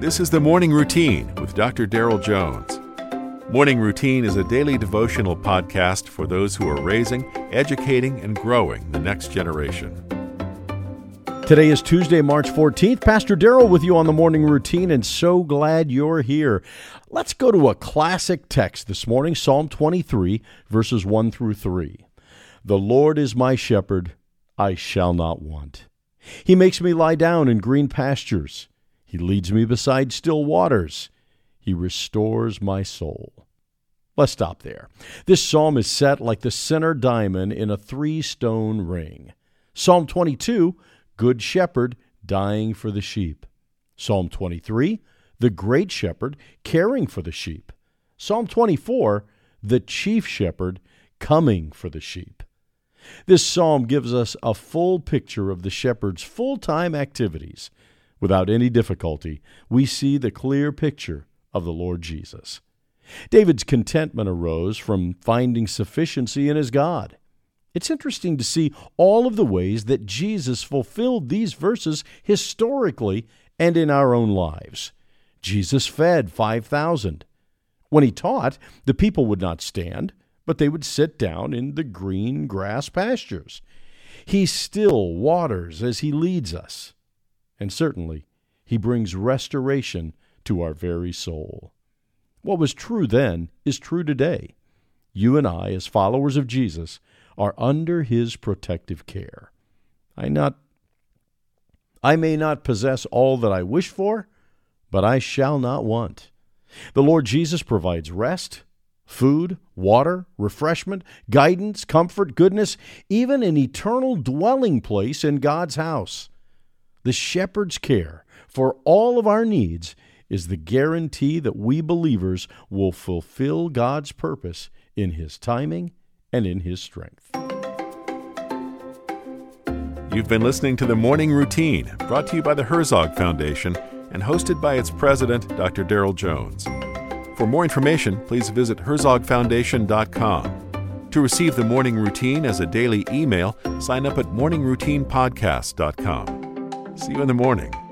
This is the Morning Routine with Dr. Daryl Jones. Morning Routine is a daily devotional podcast for those who are raising, educating, and growing the next generation. Today is Tuesday, March 14th. Pastor Daryl with you on the morning routine, and so glad you're here. Let's go to a classic text this morning Psalm 23, verses 1 through 3. The Lord is my shepherd, I shall not want. He makes me lie down in green pastures. He leads me beside still waters. He restores my soul. Let's stop there. This psalm is set like the center diamond in a three stone ring. Psalm 22, Good Shepherd dying for the sheep. Psalm 23, the Great Shepherd caring for the sheep. Psalm 24, the Chief Shepherd coming for the sheep. This psalm gives us a full picture of the shepherd's full time activities Without any difficulty, we see the clear picture of the Lord Jesus. David's contentment arose from finding sufficiency in his God. It's interesting to see all of the ways that Jesus fulfilled these verses historically and in our own lives. Jesus fed 5,000. When he taught, the people would not stand, but they would sit down in the green grass pastures. He still waters as he leads us and certainly he brings restoration to our very soul. What was true then is true today. You and I, as followers of Jesus, are under his protective care. I not I may not possess all that I wish for, but I shall not want. The Lord Jesus provides rest, food, water, refreshment, guidance, comfort, goodness, even an eternal dwelling place in God's house. The shepherd's care for all of our needs is the guarantee that we believers will fulfill God's purpose in His timing and in His strength. You've been listening to the Morning Routine, brought to you by the Herzog Foundation and hosted by its president, Dr. Daryl Jones. For more information, please visit herzogfoundation.com. To receive the morning routine as a daily email, sign up at morningroutinepodcast.com. See you in the morning.